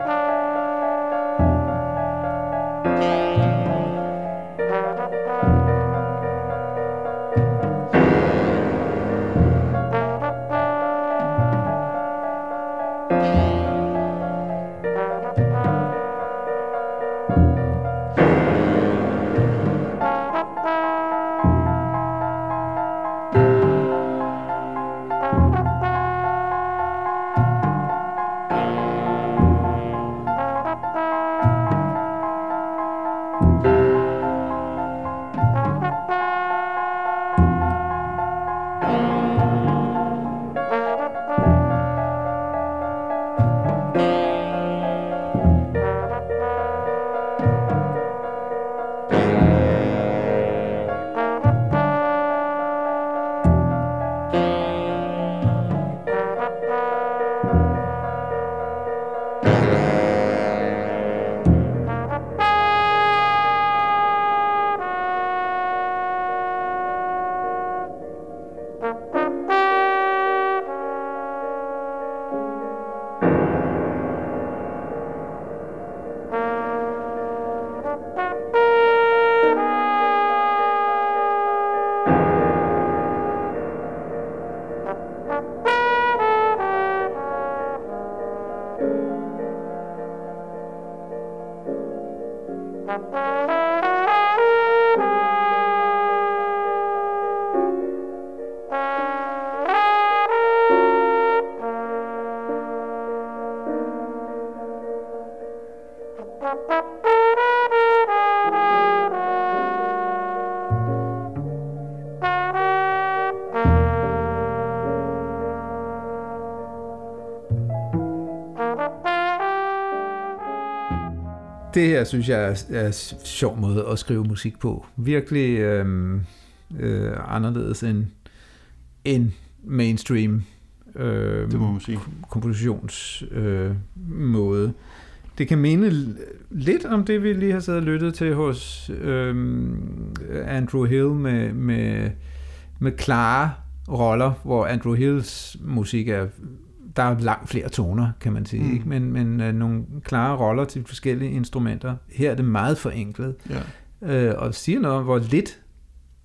Det her synes jeg er, er en sjov måde at skrive musik på. Virkelig øh, øh, anderledes end, end mainstream øh, Det må man sige. kompositionsmåde. Øh, måde. det kan minde lidt om det, vi lige har siddet og lyttet til hos øh, Andrew Hill med, med, med klare roller, hvor Andrew Hills musik er der er langt flere toner, kan man sige, Mm. ikke? men, men øh, nogle klare roller til forskellige instrumenter. Her er det meget forenklet, Ja. øh, og siger noget om, hvor lidt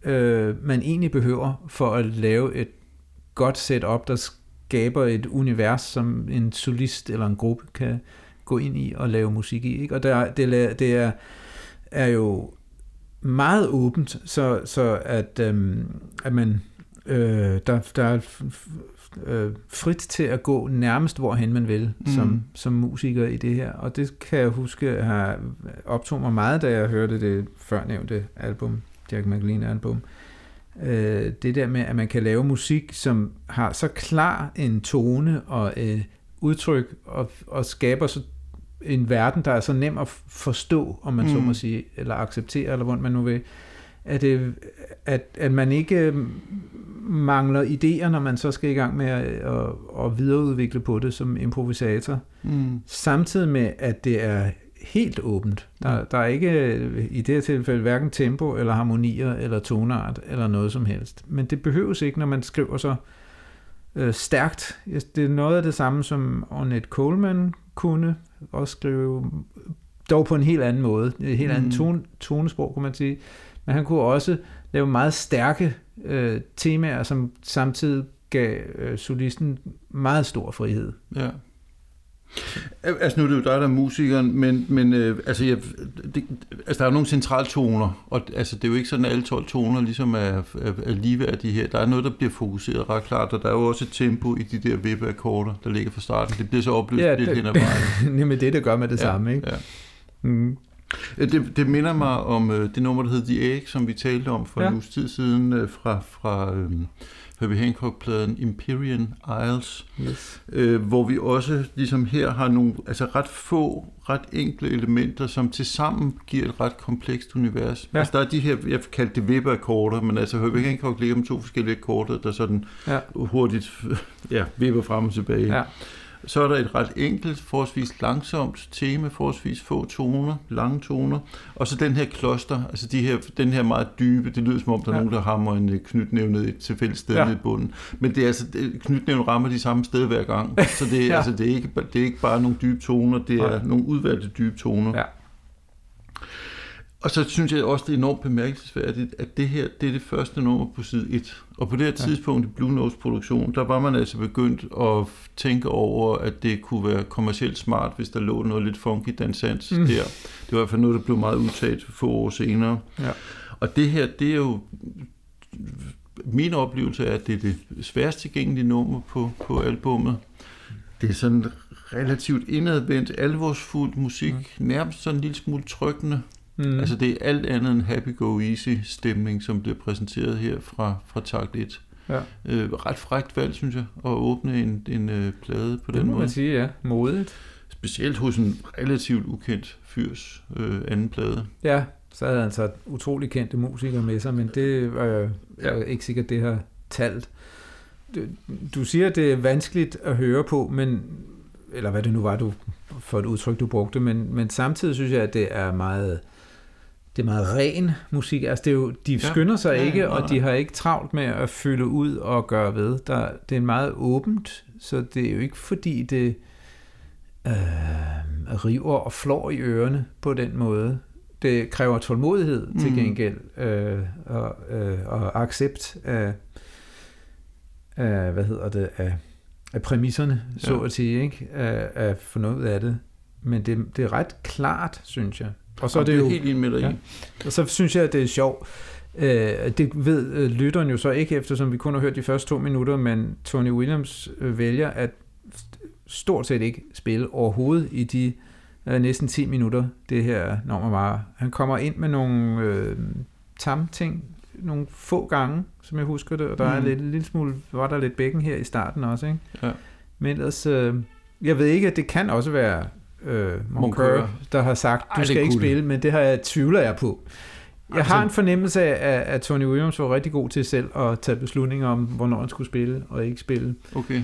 øh, man egentlig behøver for at lave et godt setup, der skaber et univers, som en solist eller en gruppe kan gå ind i og lave musik i. Ikke? Og der, det, er- det er, er jo meget åbent, så, så at, øhm, at man øh, der, der er øh, frit til at gå nærmest hvorhen man vil Mm. som, som musiker i det her. Og det kan jeg huske har optog mig meget, da jeg hørte det førnævnte album, Jack McLean album. Øh, det der med, at man kan lave musik, som har så klar en tone og øh, udtryk, og, og skaber så en verden, der er så nem at forstå, om man mm. så må sige, eller acceptere, eller hvordan man nu vil, at, det, at, at man ikke øh, mangler idéer, når man så skal i gang med at, at, at videreudvikle på det som improvisator. Mm. Samtidig med, at det er helt åbent. Der, Mm. der er ikke øh, i det her tilfælde hverken tempo eller harmonier eller tonart eller noget som helst. Men det behøves ikke, når man skriver så øh, stærkt. Det er noget af det samme, som Ornette Coleman kunne også skrive, dog på en helt anden måde. Et helt Mm. tone, tonesprog, kunne man sige. Men han kunne også lave meget stærke øh, temaer, som samtidig gav øh, solisten meget stor frihed. Ja. Al- Altså nu er det jo dig, der er musikeren, men, men øh, altså, jeg, det, altså der er jo nogle centraltoner, og altså, det er jo ikke sådan, at alle 12 toner ligesom er, er, er ligeværdige her. Der er noget, der bliver fokuseret ret klart, og der er jo også et tempo i de der vippeakkorder, der ligger fra starten. Det bliver så opløst Ja, lidt hen ad vejen. (laughs) Nemlig det, der gør med det Ja, samme. Ikke? Ja. Mm. Øh, Det, det minder mig om øh, det nummer, der hed The Egg, som vi talte om for ja. En uges tid siden øh, fra, fra øh, Herbie Hancock-pladen Empyrean Isles. Yes. øh, hvor vi også ligesom her har nogle altså ret få, ret enkle elementer, som til sammen giver et ret komplekst univers. Ja. Altså der er de her, jeg kaldte det vippeakkorder, men altså Herbie Hancock ligger med to forskellige akkorder, der sådan Ja. hurtigt (laughs) ja, vipper frem og tilbage. Ja. Så er der et ret enkelt, forholdsvis langsomt tema, forholdsvis få toner, lange toner, og så den her kloster, altså de her, den her meget dybe, det lyder som om, der er Ja. nogen, der hammer en øh, knytnæve ned et tilfældigt sted Ja. ja. i bunden. Men det er altså, knytnæven rammer de samme sted hver gang, så det, er, Ja. altså, det, er ikke, det er ikke bare nogle dybe toner, det er Nej. nogle udvalgte dybe toner. Ja. Og så synes jeg også, det er enormt bemærkelsesværdigt, at det her, det er det første nummer på side 1. Og på det her tidspunkt i Blue Notes produktion, der var man altså begyndt at tænke over, at det kunne være kommercielt smart, hvis der lå noget lidt funky dansans Mm. der. Det var i hvert fald noget, der blev meget udtaget få år senere. Ja. Og det her, det er jo... Min oplevelse er, at det er det sværest tilgængelige nummer på, på albummet. Det er sådan relativt indadvendt, alvorsfuld musik, mm. nærmest sådan en lille smule trykkende. Mm. Altså det er alt andet end happy go easy stemning, som bliver præsenteret her fra, fra takt 1. Ja. Øh, ret frækt valg, synes jeg, at åbne en, en øh, plade på det den må måde. man sige, ja. Modigt. Specielt hos en relativt ukendt fyrs øh, anden plade. Ja, så havde han så utrolig kendte musikere med sig, men det øh, er ikke sikkert, det har talt. Du, du siger, at det er vanskeligt at høre på, men eller hvad det nu var, du, for et udtryk, du brugte, men, men samtidig synes jeg, at det er meget det er meget ren musik. Altså, det er jo, de Ja. skynder sig Ja, ja, ikke, nej, og de har ikke travlt med at fylde ud og gøre ved. Der, det er meget åbent, så det er jo ikke fordi, det øh, river og flår i ørerne på den måde. Det kræver tålmodighed mm. til gengæld, øh, og, øh, og accept af, af, hvad hedder det, af, af præmisserne, så Ja. at sige, ikke? Af, af at få noget af det. Men det, det er ret klart, synes jeg. Og så er det jo, helt enig med dig Ja. og så synes jeg, at det er sjovt. Øh, det ved øh, lytteren jo så ikke, eftersom vi kun har hørt de første to minutter, men Tony Williams øh, vælger at stort set ikke spille overhovedet i de øh, næsten 10 minutter, det her nummer var. Han kommer ind med nogle øh, tam ting, nogle få gange, som jeg husker det, og der mm. er lidt, en lille smule, var der lidt bækken her i starten også, ikke? Ja. Men ellers, øh, jeg ved ikke, at det kan også være øh, Moncur. Der har sagt, du Ej, skal ikke det. spille, men det har jeg tvivler jeg på. Jeg har en fornemmelse af, at- Tony Williams var rigtig god til selv at tage beslutninger om, hvornår han skulle spille og ikke spille. Okay.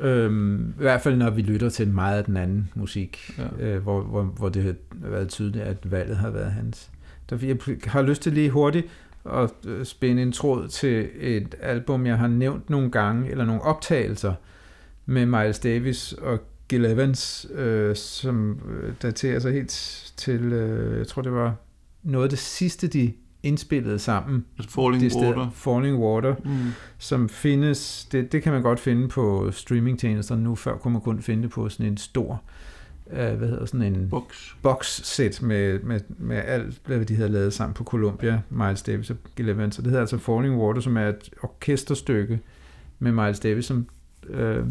Øhm, I hvert fald når vi lytter til meget af den anden musik, Ja. øh, hvor, hvor, hvor det har været tydeligt, at valget har været hans. Der, jeg har lyst til lige hurtigt at øh, spænde en tråd til et album, jeg har nævnt nogle gange, eller nogle optagelser med Miles Davis og Gil Evans, øh, som øh, daterer sig helt til, øh, jeg tror det var noget af det sidste, de indspillede sammen. Altså Falling det sted, Water. Falling Water Mm. som findes, det, det kan man godt finde på streamingtjenester nu, før kunne man kun finde det på sådan en stor, øh, hvad hedder sådan en Box. box-set med, med, med alt, hvad de havde lavet sammen på Columbia, Miles Davis og Gil Evans. Så det hedder altså Falling Water, som er et orkesterstykke med Miles Davis som øh,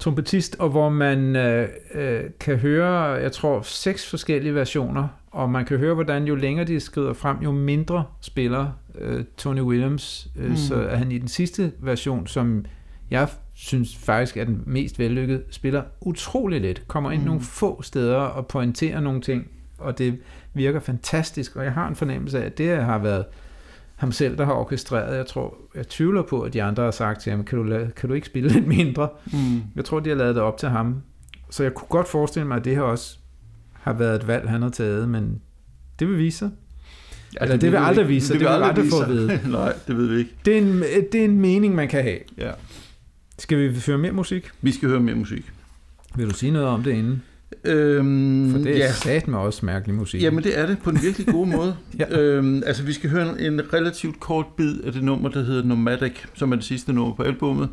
trompetist, og hvor man øh, øh, kan høre, jeg tror, seks forskellige versioner, og man kan høre, hvordan jo længere de skrider frem, jo mindre spiller øh, Tony Williams. Øh, Mm. Så er han i den sidste version, som jeg synes faktisk er den mest vellykkede, spiller utrolig let, kommer ind mm. nogle få steder og pointerer nogle ting, og det virker fantastisk, og jeg har en fornemmelse af, at det har været ham selv, der har orkestreret. Jeg tror, jeg tvivler på, at de andre har sagt til ham, kan du, la- kan du ikke spille lidt mindre? Mm. Jeg tror, de har lavet det op til ham. Så jeg kunne godt forestille mig, at det her også har været et valg, han har taget, men det vil vise sig. Eller det ved vil vi aldrig vise sig, det vil aldrig aldrig få at vide. (laughs) Nej, det ved vi ikke. Det er, en, det er en mening, man kan have. Ja. Skal vi føre mere musik? Vi skal høre mere musik. Vil du sige noget om det inden? Øhm, For det er ja. ja. sat med også mærkelig musik. Jamen det er det, på en virkelig god måde. (laughs) Ja. øhm, altså vi skal høre en, en relativt kort bid af det nummer, der hedder Nomadic, som er det sidste nummer på albummet.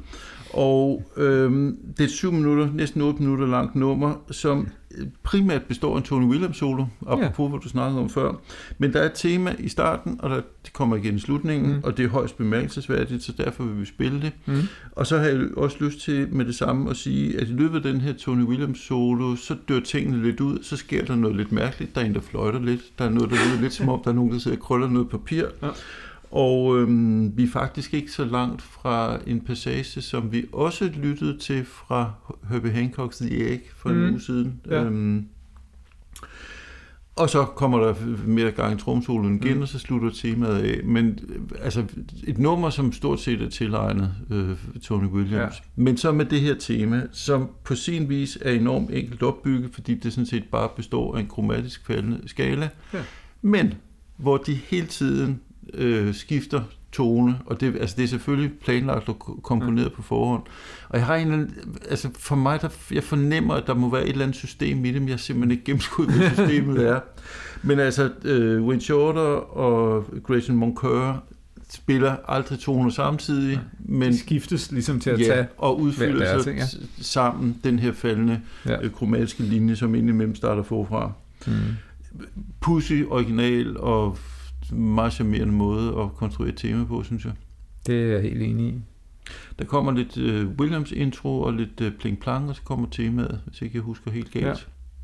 Og øhm, det er et syv minutter, næsten otte minutter langt nummer, som primært består af en Tony Williams solo, apropos ja. hvad du snakkede om før. Men der er et tema i starten, og der, det kommer igen i slutningen, mm. Og det er højst bemærkelsesværdigt, så derfor vil vi spille det. Mm. Og så har jeg også lyst til med det samme at sige, at i løbet af den her Tony Williams solo, så dør tingene lidt ud, så sker der noget lidt mærkeligt. Der er en, der fløjter lidt. Der er noget, der lyder lidt (laughs) som om, der er nogen, der sidder og krøller noget papir. Ja. Og øhm, vi er faktisk ikke så langt fra en passage, som vi også lyttede til fra Herbie Hancocks The Egg for en Mm. uge siden. Ja. Øhm, og så kommer der mere gang i tromsolen igen, mm. Mm. og så slutter temaet af. Men øh, altså, et nummer, som stort set er tilegnet øh, Tony Williams. Ja. Men så med det her tema, som på sin vis er enormt enkelt opbygget, fordi det sådan set bare består af en kromatisk faldende skala. Ja. Men hvor de hele tiden øh, skifter tone, og det, altså det er selvfølgelig planlagt og ko- komponeret ja. på forhånd. Og jeg har en anden, altså for mig, der, jeg fornemmer, at der må være et eller andet system i dem, jeg simpelthen ikke gennemskudt, hvad (laughs) systemet er. Men altså, øh, Wayne Shorter og Grayson Moncur spiller aldrig toner samtidig, ja. men De skiftes ligesom til at ja, tage... og udfylder ikke? Ja. sammen den her faldende Ja. øh, kromatiske linje, som indimellem starter forfra. Mm. Pussy, original og meget charmerende måde at konstruere et tema på, synes jeg. Det er jeg helt enig i. Der kommer lidt øh, Williams intro og lidt øh, pling plang, og så kommer temaet, hvis ikke jeg husker helt galt. Ja.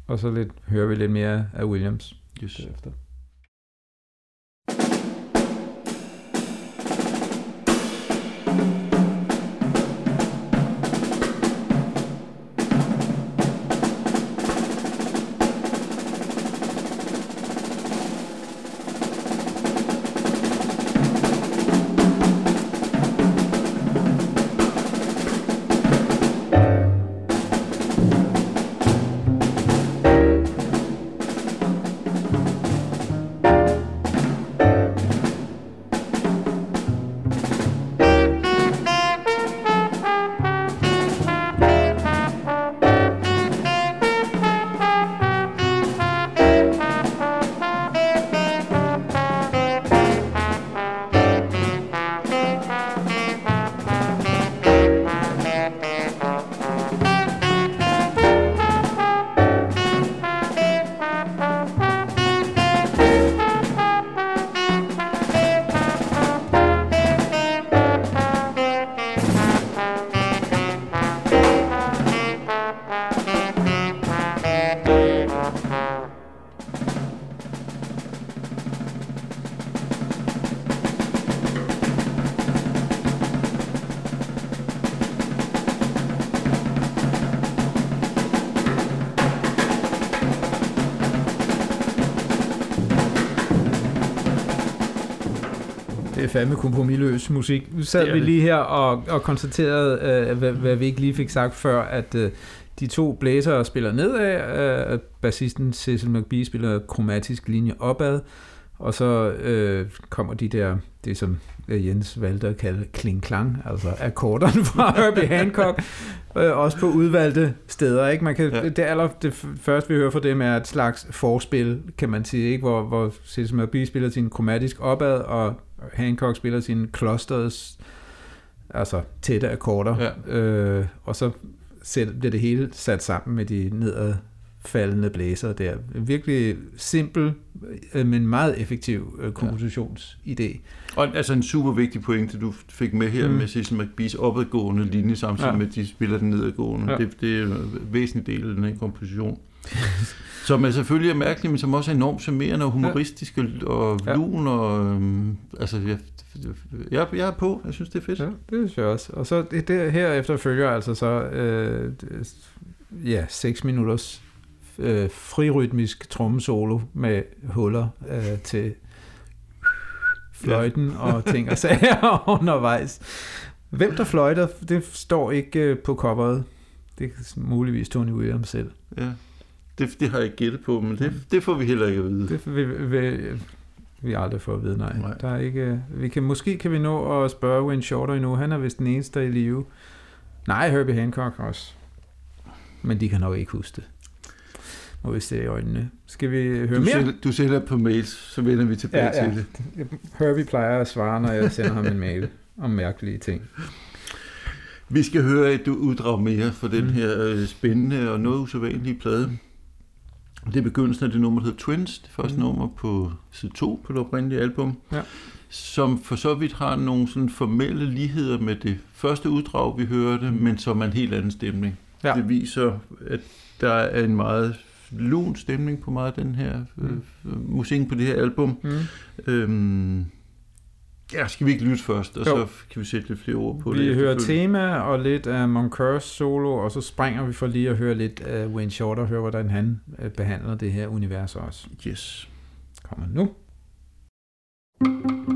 Og så lidt, hører vi lidt mere af Williams. Yes. Derefter. Fandme kompromilløs musik. Nu sad vi lige her og, og konstaterede, øh, hvad, hvad vi ikke lige fik sagt før, at øh, de to blæsere spiller nedad, øh, bassisten Cecil McBee spiller kromatisk linje opad, og så øh, kommer de der, det som Jens valgte at kalde kling-klang, altså akkorderne (laughs) fra Herbie Hancock, øh, også på udvalgte steder. Ikke? Man kan, ja. det, aller, det første, vi hører fra dem, er et slags forspil, kan man sige, ikke? hvor, hvor Cecil McBee spiller sin kromatisk opad, og Hancock spiller sin clusters, altså tætte akkorder, ja. øh, og så bliver det hele sat sammen med de nedad faldende blæser der. Virkelig simpel, øh, men meget effektiv øh, kompositionsidé. Og altså en super vigtig pointe, du fik med her mm. med Cecil McBees opadgående linje, samtidig ja. med, at de spiller den nedadgående. Ja. Det, det er en væsentlig del af den her komposition. (laughs) som er selvfølgelig er mærkelig, men som også er enormt charmerende og humoristisk ja. og lun. Og, øhm, altså, jeg, jeg, jeg er på. Jeg synes, det er fedt. Ja, det synes jeg også. Og så det, det herefter følger altså så øh, ja, 6 minutters øh, frirytmisk trommesolo med huller øh, til fløjten ja. og ting og sager (laughs) undervejs. Hvem der fløjter, det står ikke øh, på coveret. Det er muligvis Tony Williams selv. Ja, det, det har jeg gættet på, men det, det får vi heller ikke at vide. Det vil, vil, vi aldrig får at vide, nej. nej. Der er ikke, vi kan, måske kan vi nå at spørge Wayne Shorter endnu. Han er vist den eneste i live. Nej, Herbie Hancock også. Men de kan nok ikke huske det vi se i øjnene. Skal vi høre du mere? Sælger, du sender på mails, så vender vi tilbage ja, ja. til det. Herbie plejer at svare, når jeg sender ham en mail om mærkelige ting. Vi skal høre et uddrag mere for den mm. her øh, spændende og noget usædvanlige plade. Det er begyndelsen af det nummer, der hedder Twins, det første mm. nummer på side 2 på det oprindelige album, ja. som for så vidt har nogle sådan formelle ligheder med det første uddrag, vi hørte, men som er en helt anden stemning. Ja. Det viser, at der er en meget lun stemning på meget af den her øh, mm. musik på det her album. Mm. Øhm, ja, skal vi ikke lytte først, og jo. så kan vi sætte lidt flere ord på vi det. Vi hører tema og lidt af Moncurs solo, og så springer vi for lige at høre lidt af Wayne Shorter, og høre, hvordan han øh, behandler det her univers også. Yes. Kommer nu. thank you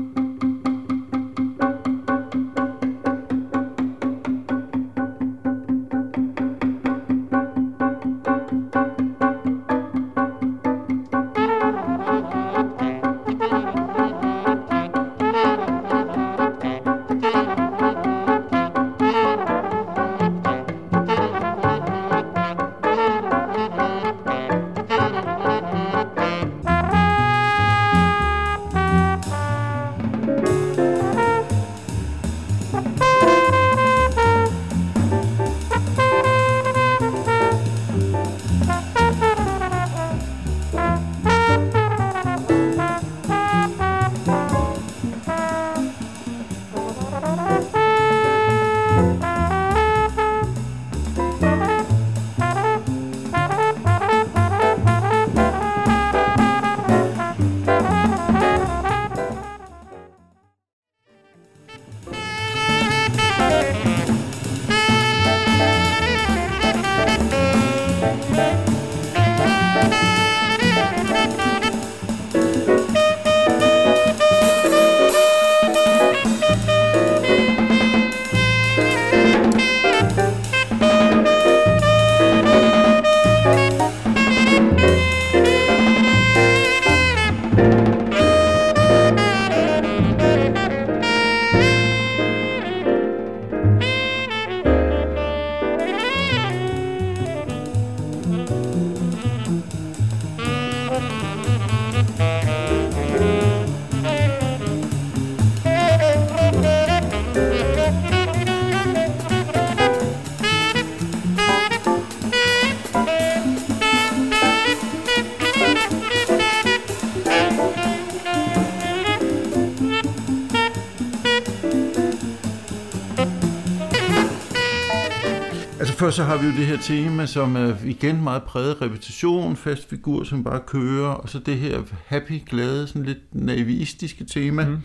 så har vi jo det her tema, som er igen meget præget repetition, fast figur, som bare kører, og så det her happy, glade, sådan lidt naivistiske tema. Mm.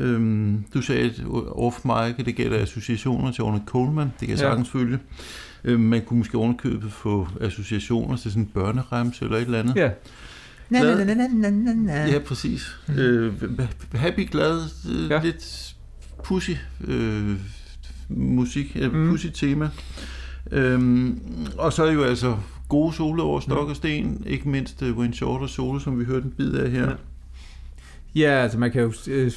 Øhm, du sagde, at off mic, det gælder associationer til Ornette Coleman, det kan jeg sagtens ja. følge. Øhm, man kunne måske ovenkøbet få associationer til sådan en børnerems eller et eller andet. Ja. Glad. Na, na, na, na, na. Ja, præcis. Mm. Øh, happy, glad, øh, Ja. ja. lidt pussy øh, musik, øh, mm. pussy tema. Øhm, og så er jo altså gode solo over stok og sten, ikke mindst uh, Wayne Shorter solo, som vi hørte en bid af her. Ja. Ja, altså man kan jo, øh,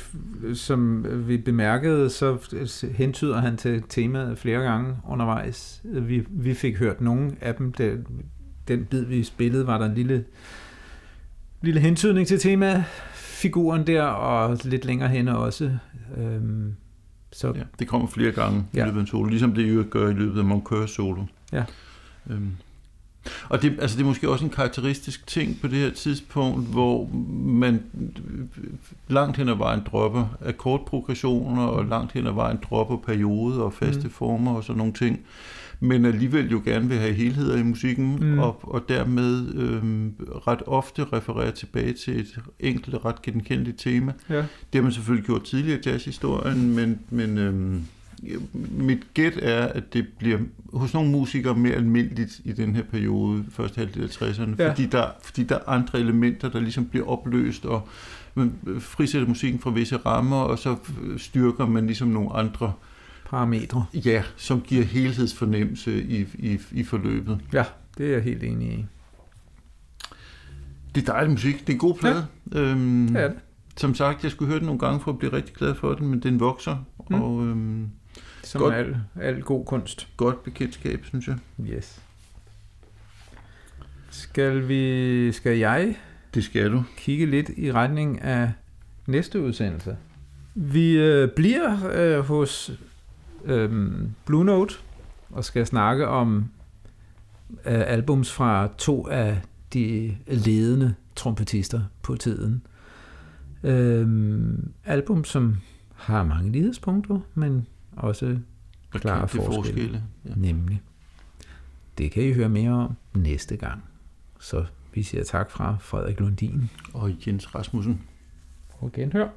som vi bemærkede, så øh, hentyder han til temaet flere gange undervejs. Vi, vi fik hørt nogle af dem. Det, den bid, vi spillede, var der en lille, lille hentydning til temafiguren der, og lidt længere henne også. Øhm, så Ja, det kommer flere gange ja. I løbet af en solo, ligesom det jo gør i løbet af Moncurs solo. Ja. Øhm. Og det, altså det er måske også en karakteristisk ting på det her tidspunkt, hvor man langt hen ad vejen dropper akkordprogressioner, og langt hen ad vejen dropper perioder og faste mm. former og sådan nogle ting, men alligevel jo gerne vil have helheder i musikken, Mm. og, og dermed øhm, ret ofte refererer tilbage til et enkelt, ret genkendeligt tema. ja. Det har man selvfølgelig gjort tidligere i jazzhistorien, men, men øhm, mit gæt er, at det bliver hos nogle musikere mere almindeligt i den her periode, første halvdel af 60'erne, Ja. fordi, der, fordi der er andre elementer, der ligesom bliver opløst, og man frisætter musikken fra visse rammer, og så styrker man ligesom nogle andre, parametre. ja, som giver helhedsfornemmelse i, i, i forløbet. Ja, det er jeg helt enig i. Det er dejlig musik, det er en god plade. Ja. Øhm, Det er det. Som sagt, jeg skulle høre den nogle gange for at blive rigtig glad for den, men den vokser, Mm. og øhm, Som Godt. al, al god kunst. godt bekendtskab, synes jeg. Yes. Skal vi, skal jeg Det skal du. kigge lidt i retning af næste udsendelse? Vi øh, bliver øh, hos øh, Blue Note og skal snakke om øh, albums fra to af de ledende trompetister på tiden. Øh, album, som har mange lighedspunkter, men også Klare forskelle. forskelle. Ja. Nemlig. Det kan I høre mere om næste gang. Så vi siger tak fra Frederik Lundin. Og Jens Rasmussen. Og genhør.